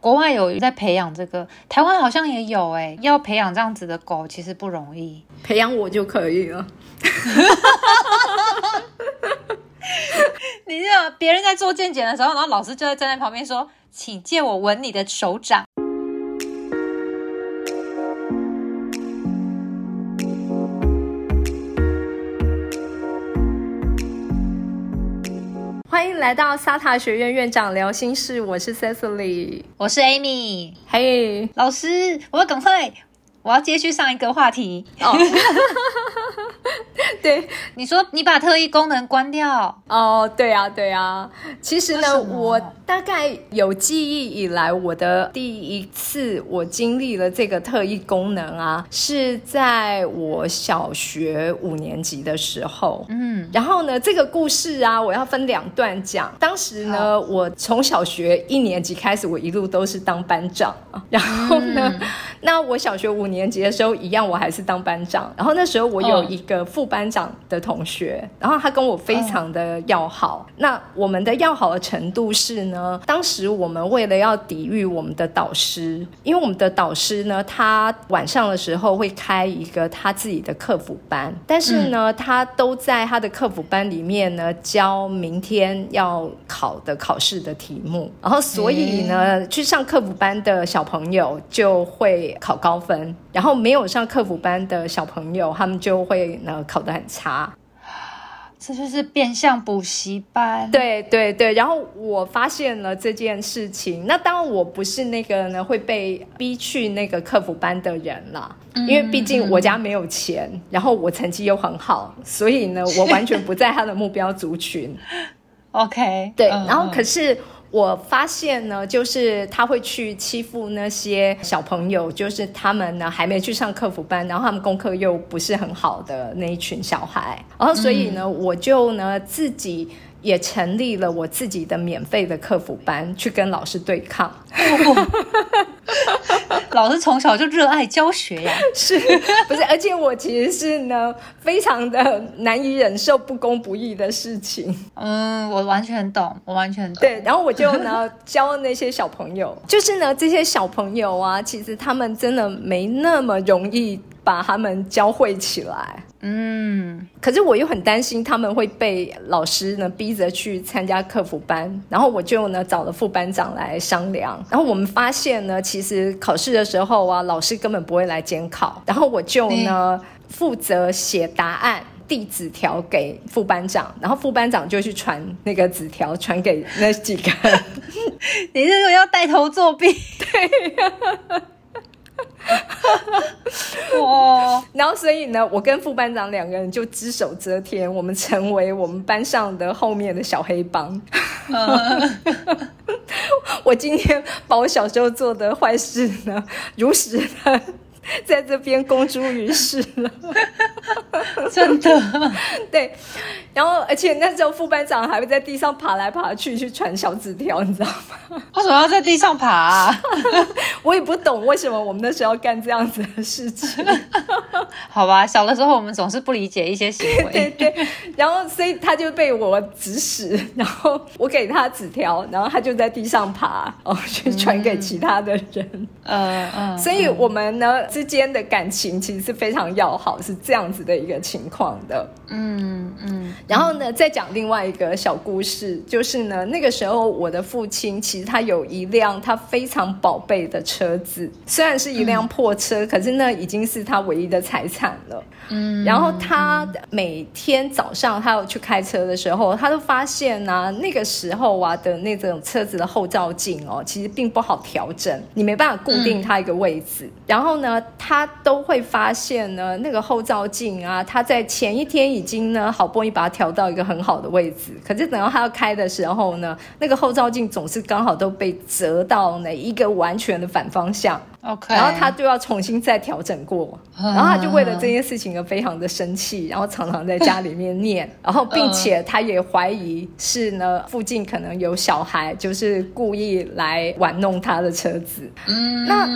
国外有在培养这个，台湾好像也有哎，要培养这样子的狗其实不容易，培养我就可以了。你这别人在做健检的时候，然后老师就在站在旁边说：“请借我吻你的手掌。”欢迎来到萨塔学院院长聊心事，我是 Cecily，我是 Amy。嘿，老师，我要赶快。我要接续上一个话题。哦，对，你说你把特异功能关掉？哦，对啊，对啊，其实呢，我大概有记忆以来，我的第一次我经历了这个特异功能啊，是在我小学五年级的时候，嗯，然后呢，这个故事啊，我要分两段讲。当时呢，我从小学一年级开始，我一路都是当班长。啊，然后呢，那我小学五。年级的时候一样，我还是当班长。然后那时候我有一个副班长的同学，然后他跟我非常的要好。那我们的要好的程度是呢，当时我们为了要抵御我们的导师，因为我们的导师呢，他晚上的时候会开一个他自己的客服班，但是呢，他都在他的客服班里面呢教明天要考的考试的题目。然后所以呢，去上客服班的小朋友就会考高分。然后没有上客服班的小朋友，他们就会呢考得很差，这就是变相补习班。对对对，然后我发现了这件事情，那当然我不是那个呢会被逼去那个客服班的人了，因为毕竟我家没有钱，然后我成绩又很好，所以呢我完全不在他的目标族群。OK，对，然后可是。我发现呢，就是他会去欺负那些小朋友，就是他们呢还没去上客服班，然后他们功课又不是很好的那一群小孩，然后所以呢，我就呢自己也成立了我自己的免费的客服班，去跟老师对抗。老师从小就热爱教学呀，是不是？而且我其实是呢，非常的难以忍受不公不义的事情。嗯，我完全懂，我完全懂。对，然后我就呢教那些小朋友，就是呢这些小朋友啊，其实他们真的没那么容易。把他们教会起来，嗯，可是我又很担心他们会被老师呢逼着去参加客服班，然后我就呢找了副班长来商量，然后我们发现呢，其实考试的时候啊，老师根本不会来监考，然后我就呢负责写答案，递纸条给副班长，然后副班长就去传那个纸条传给那几个，你这个要带头作弊，对。哦，然后所以呢，我跟副班长两个人就只手遮天，我们成为我们班上的后面的小黑帮。我今天把我小时候做的坏事呢，如实的。在这边公诸于世了，真的 对。然后，而且那时候副班长还会在地上爬来爬去去传小纸条，你知道吗？为什么要在地上爬？我也不懂为什么我们那时候要干这样子的事情。好吧，小的时候我们总是不理解一些行为。对对。然后，所以他就被我指使，然后我给他纸条，然后他就在地上爬，哦，去传给其他的人。嗯嗯。所以我们呢？之间的感情其实是非常要好，是这样子的一个情况的。嗯嗯。然后呢，再讲另外一个小故事，就是呢，那个时候我的父亲其实他有一辆他非常宝贝的车子，虽然是一辆破车，可是那已经是他唯一的财产了。嗯。然后他每天早上他要去开车的时候，他都发现呢，那个时候啊的那种车子的后照镜哦，其实并不好调整，你没办法固定它一个位置。然后呢？他都会发现呢，那个后照镜啊，他在前一天已经呢，好不容易把它调到一个很好的位置，可是等到他要开的时候呢，那个后照镜总是刚好都被折到哪一个完全的反方向。OK，然后他就要重新再调整过，然后他就为了这件事情而非常的生气，然后常常在家里面念，然后并且他也怀疑是呢附近可能有小孩，就是故意来玩弄他的车子。嗯那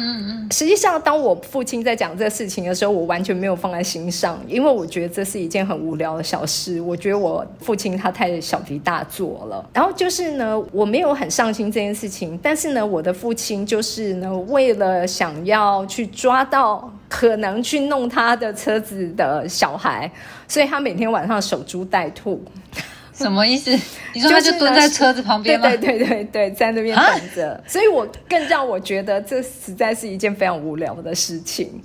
实际上当我父亲在讲这个事情的时候，我完全没有放在心上，因为我觉得这是一件很无聊的小事。我觉得我父亲他太小题大做了。然后就是呢，我没有很上心这件事情，但是呢，我的父亲就是呢，为了想要去抓到可能去弄他的车子的小孩，所以他每天晚上守株待兔。什么意思？你说他就蹲在车子旁边吗？对 对对对对，在那边等着。所以我更让我觉得这实在是一件非常无聊的事情。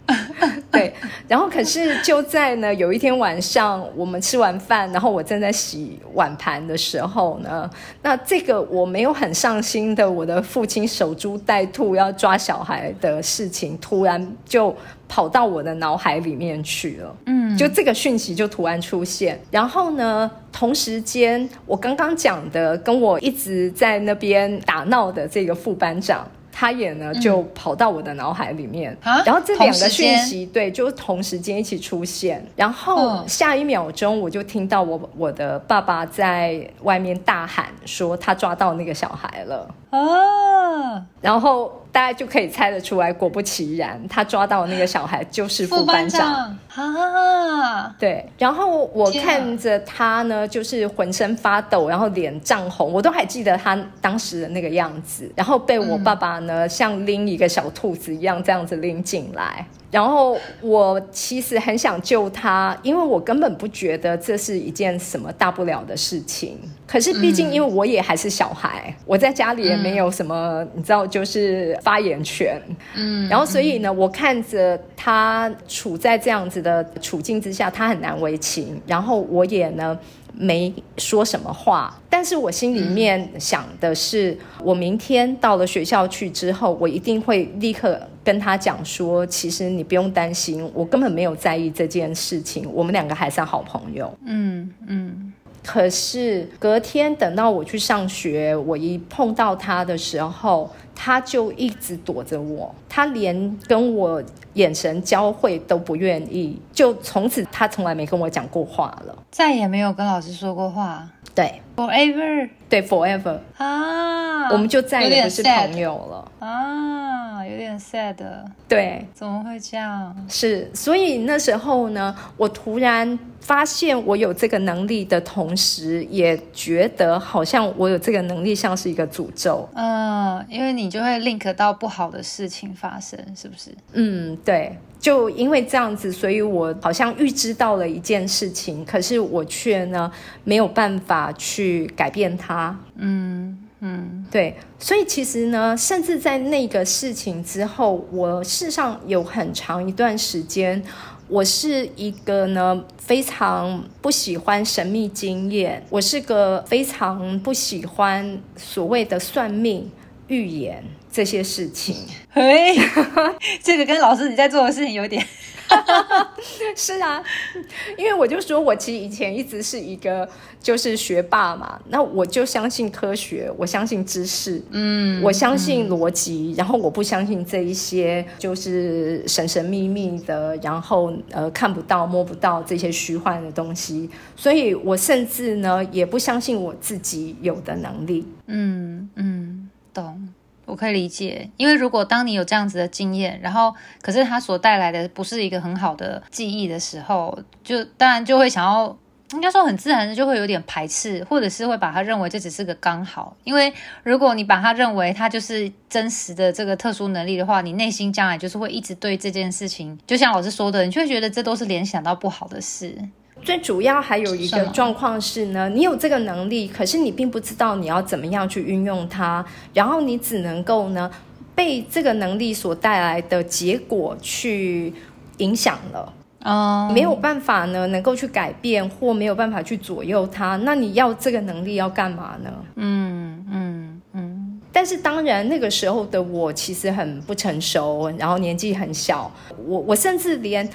对，然后可是就在呢有一天晚上，我们吃完饭，然后我正在洗碗盘的时候呢，那这个我没有很上心的，我的父亲守株待兔要抓小孩的事情，突然就。跑到我的脑海里面去了，嗯，就这个讯息就突然出现，然后呢，同时间我刚刚讲的跟我一直在那边打闹的这个副班长，他也呢就跑到我的脑海里面，然后这两个讯息对，就同时间一起出现，然后下一秒钟我就听到我我的爸爸在外面大喊说他抓到那个小孩了。啊，然后。大家就可以猜得出来，果不其然，他抓到那个小孩就是副班长啊！对，然后我看着他呢，就是浑身发抖，然后脸涨红，我都还记得他当时的那个样子。然后被我爸爸呢，像拎一个小兔子一样这样子拎进来。然后我其实很想救他，因为我根本不觉得这是一件什么大不了的事情。可是毕竟因为我也还是小孩，我在家里也没有什么，你知道，就是发言权。嗯，然后所以呢，我看着他处在这样子的处境之下，他很难为情。然后我也呢。没说什么话，但是我心里面想的是，我明天到了学校去之后，我一定会立刻跟他讲说，其实你不用担心，我根本没有在意这件事情，我们两个还算好朋友。嗯嗯。可是隔天等到我去上学，我一碰到他的时候。他就一直躲着我，他连跟我眼神交汇都不愿意，就从此他从来没跟我讲过话了，再也没有跟老师说过话。对，forever，对，forever。啊，我们就再也不是朋友了。啊，有点 sad。对，怎么会这样？是，所以那时候呢，我突然。发现我有这个能力的同时，也觉得好像我有这个能力像是一个诅咒。嗯，因为你就会 link 到不好的事情发生，是不是？嗯，对。就因为这样子，所以我好像预知到了一件事情，可是我却呢没有办法去改变它。嗯嗯，对。所以其实呢，甚至在那个事情之后，我事实上有很长一段时间。我是一个呢非常不喜欢神秘经验，我是个非常不喜欢所谓的算命预言这些事情。嘿，这个跟老师你在做的事情有点。是啊，因为我就说，我其实以前一直是一个就是学霸嘛，那我就相信科学，我相信知识，嗯，我相信逻辑，然后我不相信这一些就是神神秘秘的，然后呃看不到摸不到这些虚幻的东西，所以我甚至呢也不相信我自己有的能力。嗯嗯，懂。我可以理解，因为如果当你有这样子的经验，然后可是它所带来的不是一个很好的记忆的时候，就当然就会想要，应该说很自然的就会有点排斥，或者是会把它认为这只是个刚好。因为如果你把它认为它就是真实的这个特殊能力的话，你内心将来就是会一直对这件事情，就像老师说的，你就会觉得这都是联想到不好的事。最主要还有一个状况是呢，你有这个能力，可是你并不知道你要怎么样去运用它，然后你只能够呢被这个能力所带来的结果去影响了，哦，没有办法呢能够去改变或没有办法去左右它，那你要这个能力要干嘛呢？嗯嗯嗯。但是当然那个时候的我其实很不成熟，然后年纪很小，我我甚至连。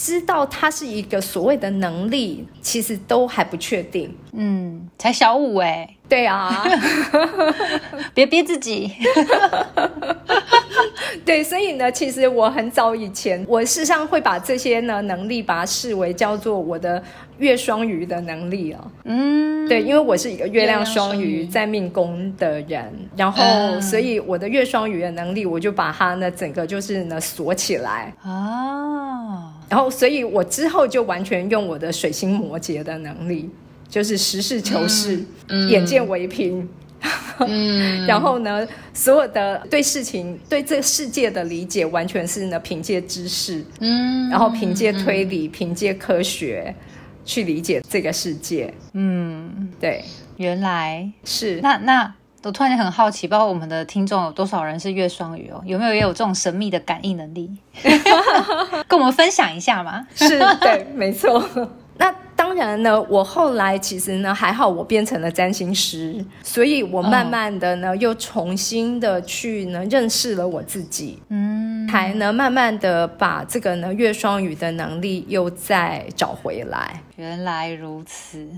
知道他是一个所谓的能力，其实都还不确定。嗯，才小五哎，对啊，别逼自己。对，所以呢，其实我很早以前，我事实上会把这些呢能力，把它视为叫做我的月双鱼的能力啊。嗯，对，因为我是一个月亮双鱼在命宫的人，然后所以我的月双鱼的能力，我就把它呢整个就是呢锁起来啊。然后，所以我之后就完全用我的水星摩羯的能力，就是实事求是，眼见为凭。嗯，然后呢，所有的对事情、对这个世界的理解，完全是呢凭借知识，嗯，然后凭借推理、凭借科学去理解这个世界。嗯，对，原来。是。那那，我突然间很好奇，不知道我们的听众有多少人是月双鱼哦？有没有也有这种神秘的感应能力？跟我们分享一下嘛？是对，没错。那当然呢，我后来其实呢还好，我变成了占星师，所以我慢慢的呢又重新的去呢认识了我自己，嗯，才能慢慢的把这个呢月双鱼的能力又再找回来。原来如此，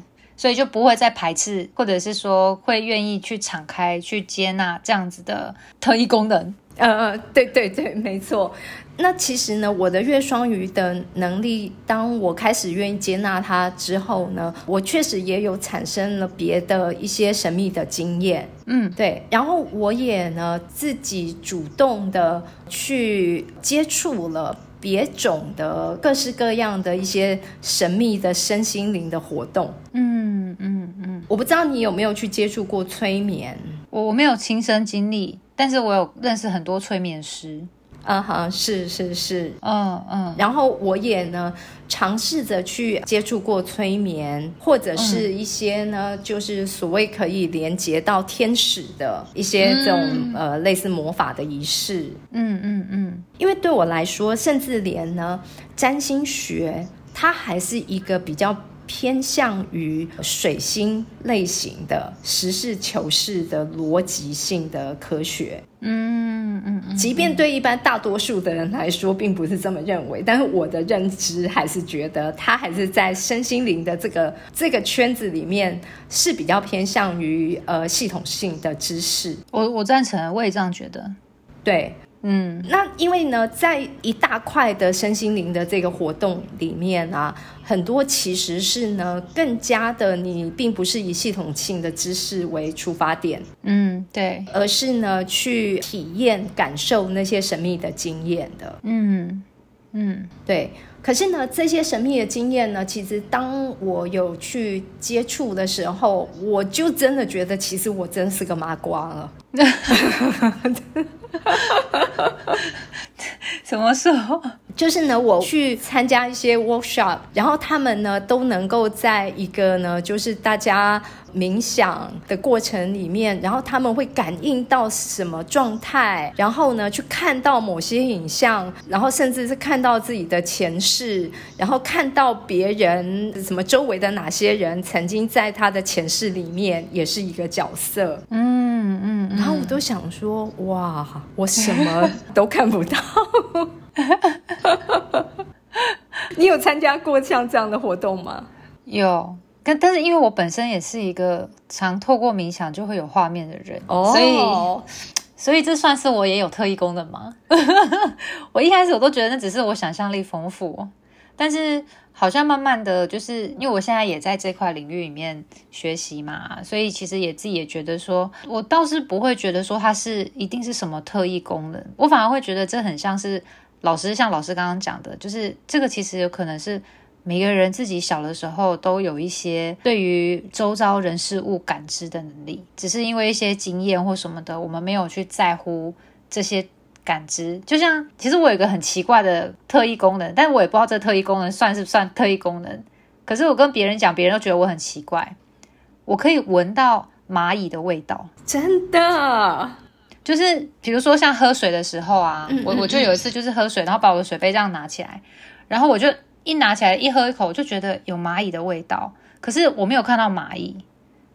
所以就不会再排斥，或者是说会愿意去敞开去接纳这样子的特异功能。呃，对对对，没错。那其实呢，我的月双鱼的能力，当我开始愿意接纳它之后呢，我确实也有产生了别的一些神秘的经验。嗯，对。然后我也呢自己主动的去接触了别种的各式各样的一些神秘的身心灵的活动。嗯嗯嗯。我不知道你有没有去接触过催眠？我我没有亲身经历，但是我有认识很多催眠师。嗯哼，是是是，嗯嗯，然后我也呢尝试着去接触过催眠，或者是一些呢，就是所谓可以连接到天使的一些这种呃类似魔法的仪式。嗯嗯嗯，因为对我来说，甚至连呢占星学，它还是一个比较。偏向于水星类型的实事求是的逻辑性的科学，嗯嗯，即便对一般大多数的人来说，并不是这么认为，但是我的认知还是觉得，他还是在身心灵的这个这个圈子里面是比较偏向于呃系统性的知识。我我赞成，我也这样觉得，对。嗯，那因为呢，在一大块的身心灵的这个活动里面啊，很多其实是呢，更加的你并不是以系统性的知识为出发点，嗯，对，而是呢去体验、感受那些神秘的经验的，嗯嗯，对。可是呢，这些神秘的经验呢，其实当我有去接触的时候，我就真的觉得，其实我真是个麻瓜了。什么时候？就是呢，我去参加一些 workshop，然后他们呢都能够在一个呢，就是大家冥想的过程里面，然后他们会感应到什么状态，然后呢去看到某些影像，然后甚至是看到自己的前世，然后看到别人什么周围的哪些人曾经在他的前世里面也是一个角色。嗯嗯，然后我都想说，哇，我什么都看不到。你有参加过像这样的活动吗？有，但但是因为我本身也是一个常透过冥想就会有画面的人，所以所以这算是我也有特异功能吗？我一开始我都觉得那只是我想象力丰富，但是好像慢慢的就是因为我现在也在这块领域里面学习嘛，所以其实也自己也觉得说，我倒是不会觉得说它是一定是什么特异功能，我反而会觉得这很像是。老师像老师刚刚讲的，就是这个其实有可能是每个人自己小的时候都有一些对于周遭人事物感知的能力，只是因为一些经验或什么的，我们没有去在乎这些感知。就像其实我有一个很奇怪的特异功能，但我也不知道这特异功能算是不算特异功能。可是我跟别人讲，别人都觉得我很奇怪，我可以闻到蚂蚁的味道，真的。就是比如说像喝水的时候啊，我我就有一次就是喝水，然后把我的水杯这样拿起来，然后我就一拿起来一喝一口，我就觉得有蚂蚁的味道，可是我没有看到蚂蚁，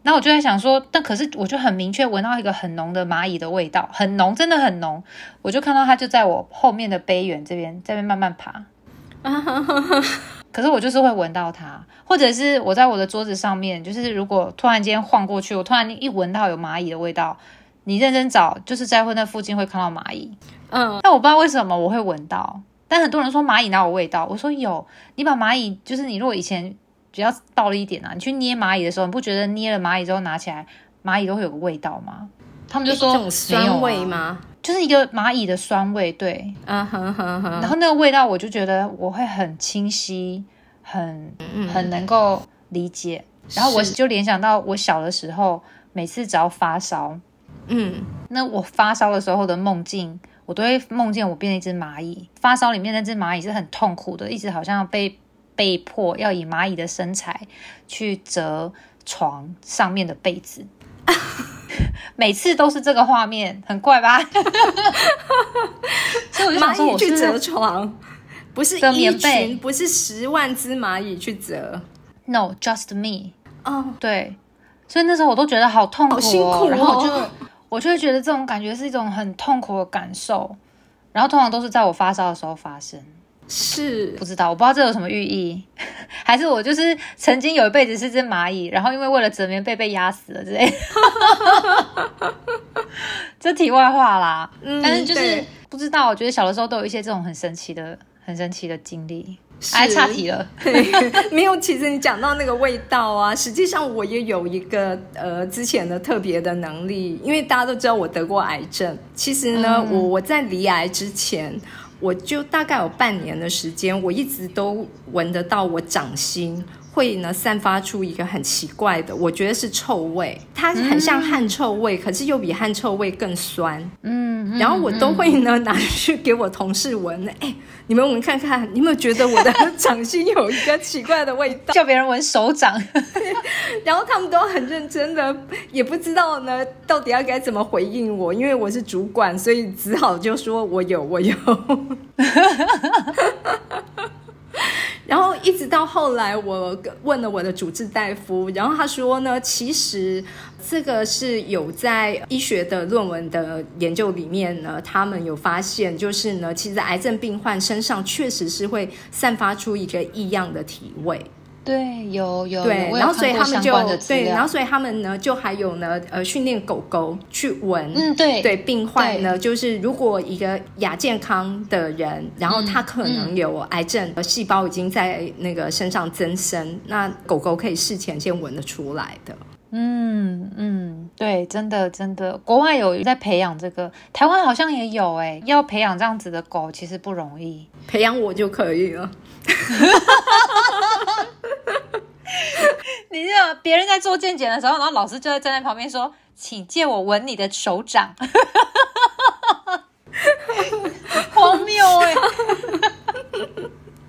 那我就在想说，但可是我就很明确闻到一个很浓的蚂蚁的味道，很浓，真的很浓，我就看到它就在我后面的杯缘这边，这边慢慢爬，可是我就是会闻到它，或者是我在我的桌子上面，就是如果突然间晃过去，我突然一闻到有蚂蚁的味道。你认真找，就是在那附近会看到蚂蚁，嗯，但我不知道为什么我会闻到，但很多人说蚂蚁哪有味道，我说有，你把蚂蚁，就是你如果以前比较倒了一点啊，你去捏蚂蚁的时候，你不觉得捏了蚂蚁之后拿起来，蚂蚁都会有个味道吗？他们就说酸味吗？就是一个蚂蚁的酸味，对，嗯哼哼哼，然后那个味道我就觉得我会很清晰，很很能够理解，然后我就联想到我小的时候，每次只要发烧，嗯，那我发烧的时候的梦境，我都会梦见我变成一只蚂蚁，发烧里面那只蚂蚁是很痛苦的，一直好像被被迫要以蚂蚁的身材去折床上面的被子。每次都是这个画面，很怪吧？所以我就想说，我去折床，不是棉被，不是十万只蚂蚁去折。No，just me。哦，对，所以那时候我都觉得好痛苦，好辛苦，然后就我就会觉得这种感觉是一种很痛苦的感受，然后通常都是在我发烧的时候发生。是不知道，我不知道这有什么寓意，还是我就是曾经有一辈子是只蚂蚁，然后因为为了折棉被被压死了之类。这题外话啦，但是就是不知道，我觉得小的时候都有一些这种很神奇的、很神奇的经历。哎，差题了，没有。其实你讲到那个味道啊，实际上我也有一个呃之前的特别的能力，因为大家都知道我得过癌症。其实呢，我我在离癌之前。我就大概有半年的时间，我一直都闻得到我掌心会呢散发出一个很奇怪的，我觉得是臭味，它很像汗臭味，可是又比汗臭味更酸。嗯，然后我都会呢拿去给我同事闻，哎，你们闻看看，你有没有觉得我的掌心有一个奇怪的味道？叫别人闻手掌，然后他们都很认真的，也不知道呢到底要该怎么回应我，因为我是主管，所以只好就说我有，我有。然后一直到后来，我问了我的主治大夫，然后他说呢，其实这个是有在医学的论文的研究里面呢，他们有发现，就是呢，其实癌症病患身上确实是会散发出一个异样的体味。对，有有对，然后所以他们就对，然后所以他们呢，就还有呢，呃，训练狗狗去闻，嗯，对对，病患呢，就是如果一个亚健康的人，然后他可能有癌症细胞已经在那个身上增生，那狗狗可以事前先闻得出来的。嗯嗯，对，真的真的，国外有在培养这个，台湾好像也有哎，要培养这样子的狗其实不容易，培养我就可以了。你知道别人在做健检的时候，然后老师就在站在旁边说：“请借我吻你的手掌。” 荒谬哎！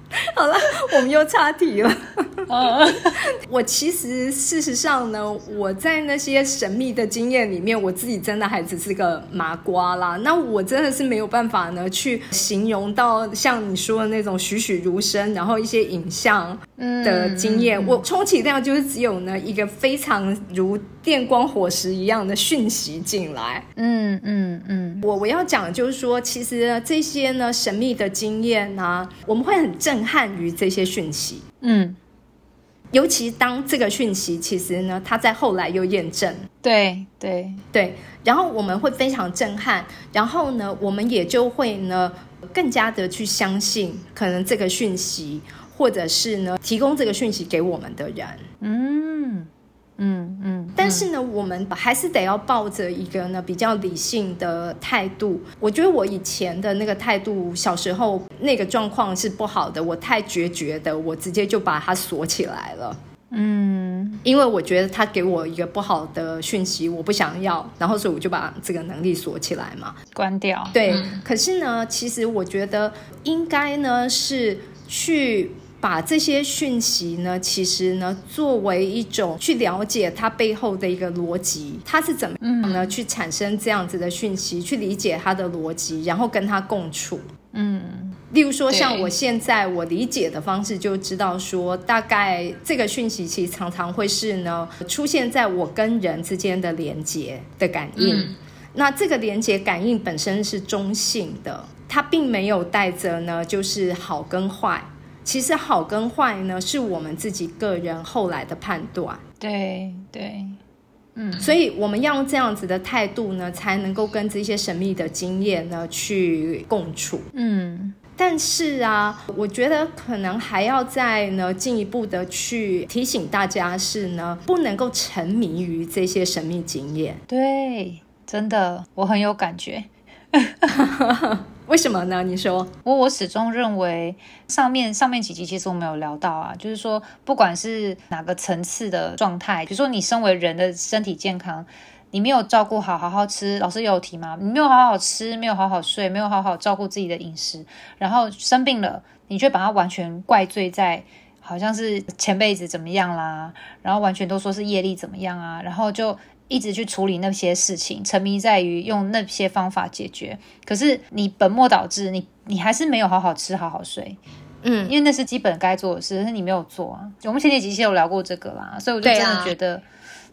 好了，我们又岔题了。嗯，我其实事实上呢，我在那些神秘的经验里面，我自己真的还只是个麻瓜啦。那我真的是没有办法呢，去形容到像你说的那种栩栩如生，然后一些影像的经验。我充其量就是只有呢一个非常如电光火石一样的讯息进来。嗯嗯嗯，我我要讲就是说，其实这些呢神秘的经验呢，我们会很震撼于这些讯息。嗯。尤其当这个讯息，其实呢，它在后来又验证，对对对，然后我们会非常震撼，然后呢，我们也就会呢，更加的去相信，可能这个讯息，或者是呢，提供这个讯息给我们的人，嗯。嗯嗯，但是呢，我们还是得要抱着一个呢比较理性的态度。我觉得我以前的那个态度，小时候那个状况是不好的，我太决绝的，我直接就把它锁起来了。嗯，因为我觉得他给我一个不好的讯息，我不想要，然后所以我就把这个能力锁起来嘛，关掉。对，可是呢，其实我觉得应该呢是去。把这些讯息呢，其实呢，作为一种去了解它背后的一个逻辑，它是怎么呢？去产生这样子的讯息，去理解它的逻辑，然后跟它共处。嗯，例如说，像我现在我理解的方式，就知道说，大概这个讯息其实常常会是呢，出现在我跟人之间的连接的感应。那这个连接感应本身是中性的，它并没有带着呢，就是好跟坏。其实好跟坏呢，是我们自己个人后来的判断。对对，嗯，所以我们要用这样子的态度呢，才能够跟这些神秘的经验呢去共处。嗯，但是啊，我觉得可能还要再呢进一步的去提醒大家是呢，不能够沉迷于这些神秘经验。对，真的，我很有感觉。为什么呢？你说，我我始终认为，上面上面几集其实我们有聊到啊，就是说，不管是哪个层次的状态，比如说你身为人的身体健康，你没有照顾好好好吃，老师有提吗？你没有好好吃，没有好好睡，没有好好照顾自己的饮食，然后生病了，你却把它完全怪罪在好像是前辈子怎么样啦，然后完全都说是业力怎么样啊，然后就。一直去处理那些事情，沉迷在于用那些方法解决。可是你本末倒置，你你还是没有好好吃、好好睡。嗯，因为那是基本该做的事，但是你没有做啊。我们前几集有聊过这个啦，所以我就真的觉得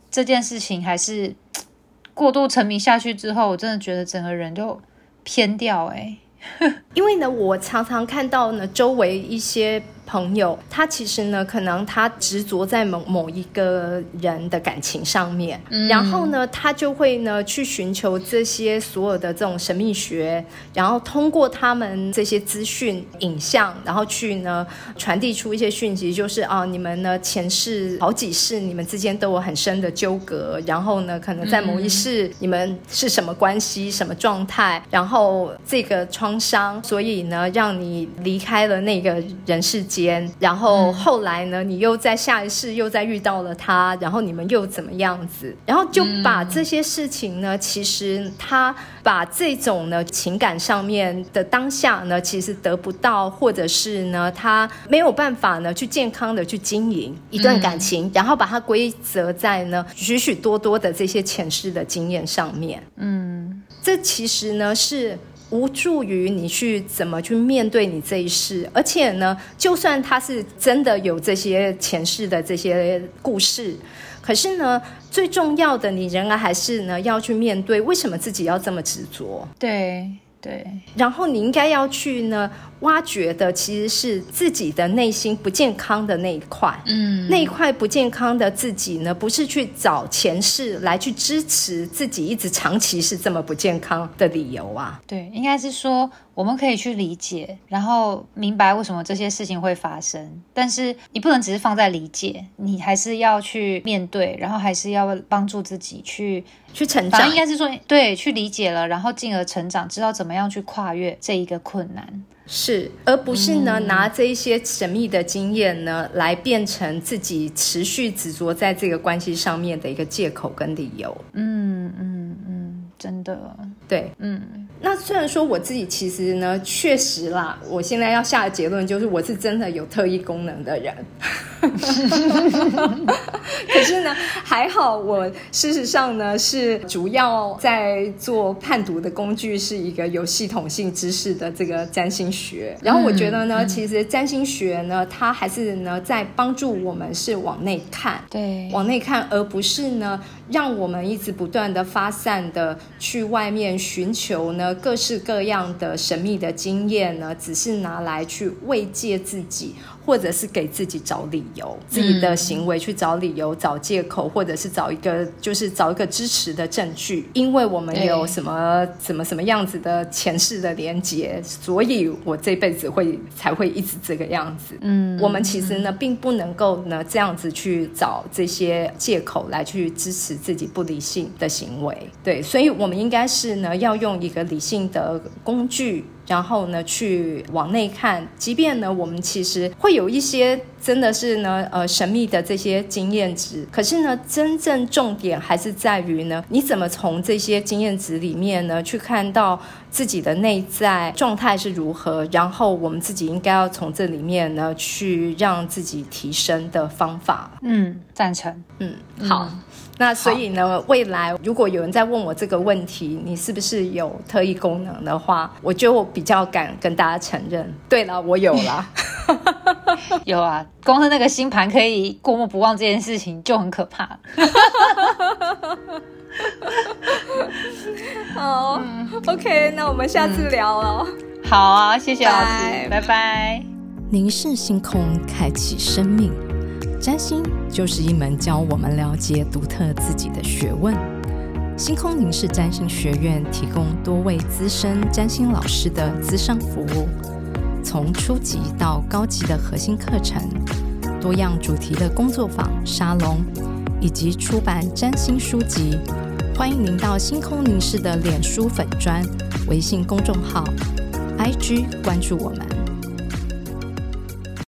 这件事情还是 过度沉迷下去之后，我真的觉得整个人就偏掉哎。因为呢，我常常看到呢，周围一些。朋友，他其实呢，可能他执着在某某一个人的感情上面，然后呢，他就会呢去寻求这些所有的这种神秘学，然后通过他们这些资讯影像，然后去呢传递出一些讯息，就是啊，你们呢前世好几世你们之间都有很深的纠葛，然后呢，可能在某一世你们是什么关系、什么状态，然后这个创伤，所以呢，让你离开了那个人世。间，然后后来呢，你又在下一世又再遇到了他，然后你们又怎么样子？然后就把这些事情呢，其实他把这种呢情感上面的当下呢，其实得不到，或者是呢他没有办法呢去健康的去经营一段感情，然后把它归责在呢许许多多的这些前世的经验上面。嗯，这其实呢是。无助于你去怎么去面对你这一世，而且呢，就算他是真的有这些前世的这些故事，可是呢，最重要的你仍然还是呢要去面对，为什么自己要这么执着？对对，然后你应该要去呢。挖掘的其实是自己的内心不健康的那一块，嗯，那一块不健康的自己呢，不是去找前世来去支持自己一直长期是这么不健康的理由啊。对，应该是说我们可以去理解，然后明白为什么这些事情会发生，但是你不能只是放在理解，你还是要去面对，然后还是要帮助自己去去成长。应该是说，对，去理解了，然后进而成长，知道怎么样去跨越这一个困难。是，而不是呢拿这一些神秘的经验呢来变成自己持续执着在这个关系上面的一个借口跟理由。嗯嗯嗯，真的，对，嗯。那虽然说我自己其实呢，确实啦，我现在要下的结论就是我是真的有特异功能的人。可是呢，还好我事实上呢是主要在做判读的工具，是一个有系统性知识的这个占星学。然后我觉得呢，其实占星学呢，它还是呢在帮助我们是往内看，对，往内看，而不是呢让我们一直不断的发散的去外面寻求呢。各式各样的神秘的经验呢，只是拿来去慰藉自己。或者是给自己找理由，自己的行为去找理由、找借口，或者是找一个就是找一个支持的证据。因为我们有什么什么什么样子的前世的连结，所以我这辈子会才会一直这个样子。嗯，我们其实呢，并不能够呢这样子去找这些借口来去支持自己不理性的行为。对，所以我们应该是呢要用一个理性的工具。然后呢，去往内看，即便呢，我们其实会有一些真的是呢，呃，神秘的这些经验值。可是呢，真正重点还是在于呢，你怎么从这些经验值里面呢，去看到自己的内在状态是如何？然后我们自己应该要从这里面呢，去让自己提升的方法。嗯，赞成。嗯，好。那所以呢，未来如果有人在问我这个问题，你是不是有特异功能的话，我就比较敢跟大家承认。对了，我有啦，有啊，光是那个星盘可以过目不忘这件事情就很可怕。好，OK，那我们下次聊了。好啊，谢谢老师，拜拜。凝视星空，开启生命。占星就是一门教我们了解独特自己的学问。星空凝视占星学院提供多位资深占星老师的资商服务，从初级到高级的核心课程，多样主题的工作坊、沙龙，以及出版占星书籍，欢迎您到星空凝视的脸书粉砖、微信公众号、IG 关注我们。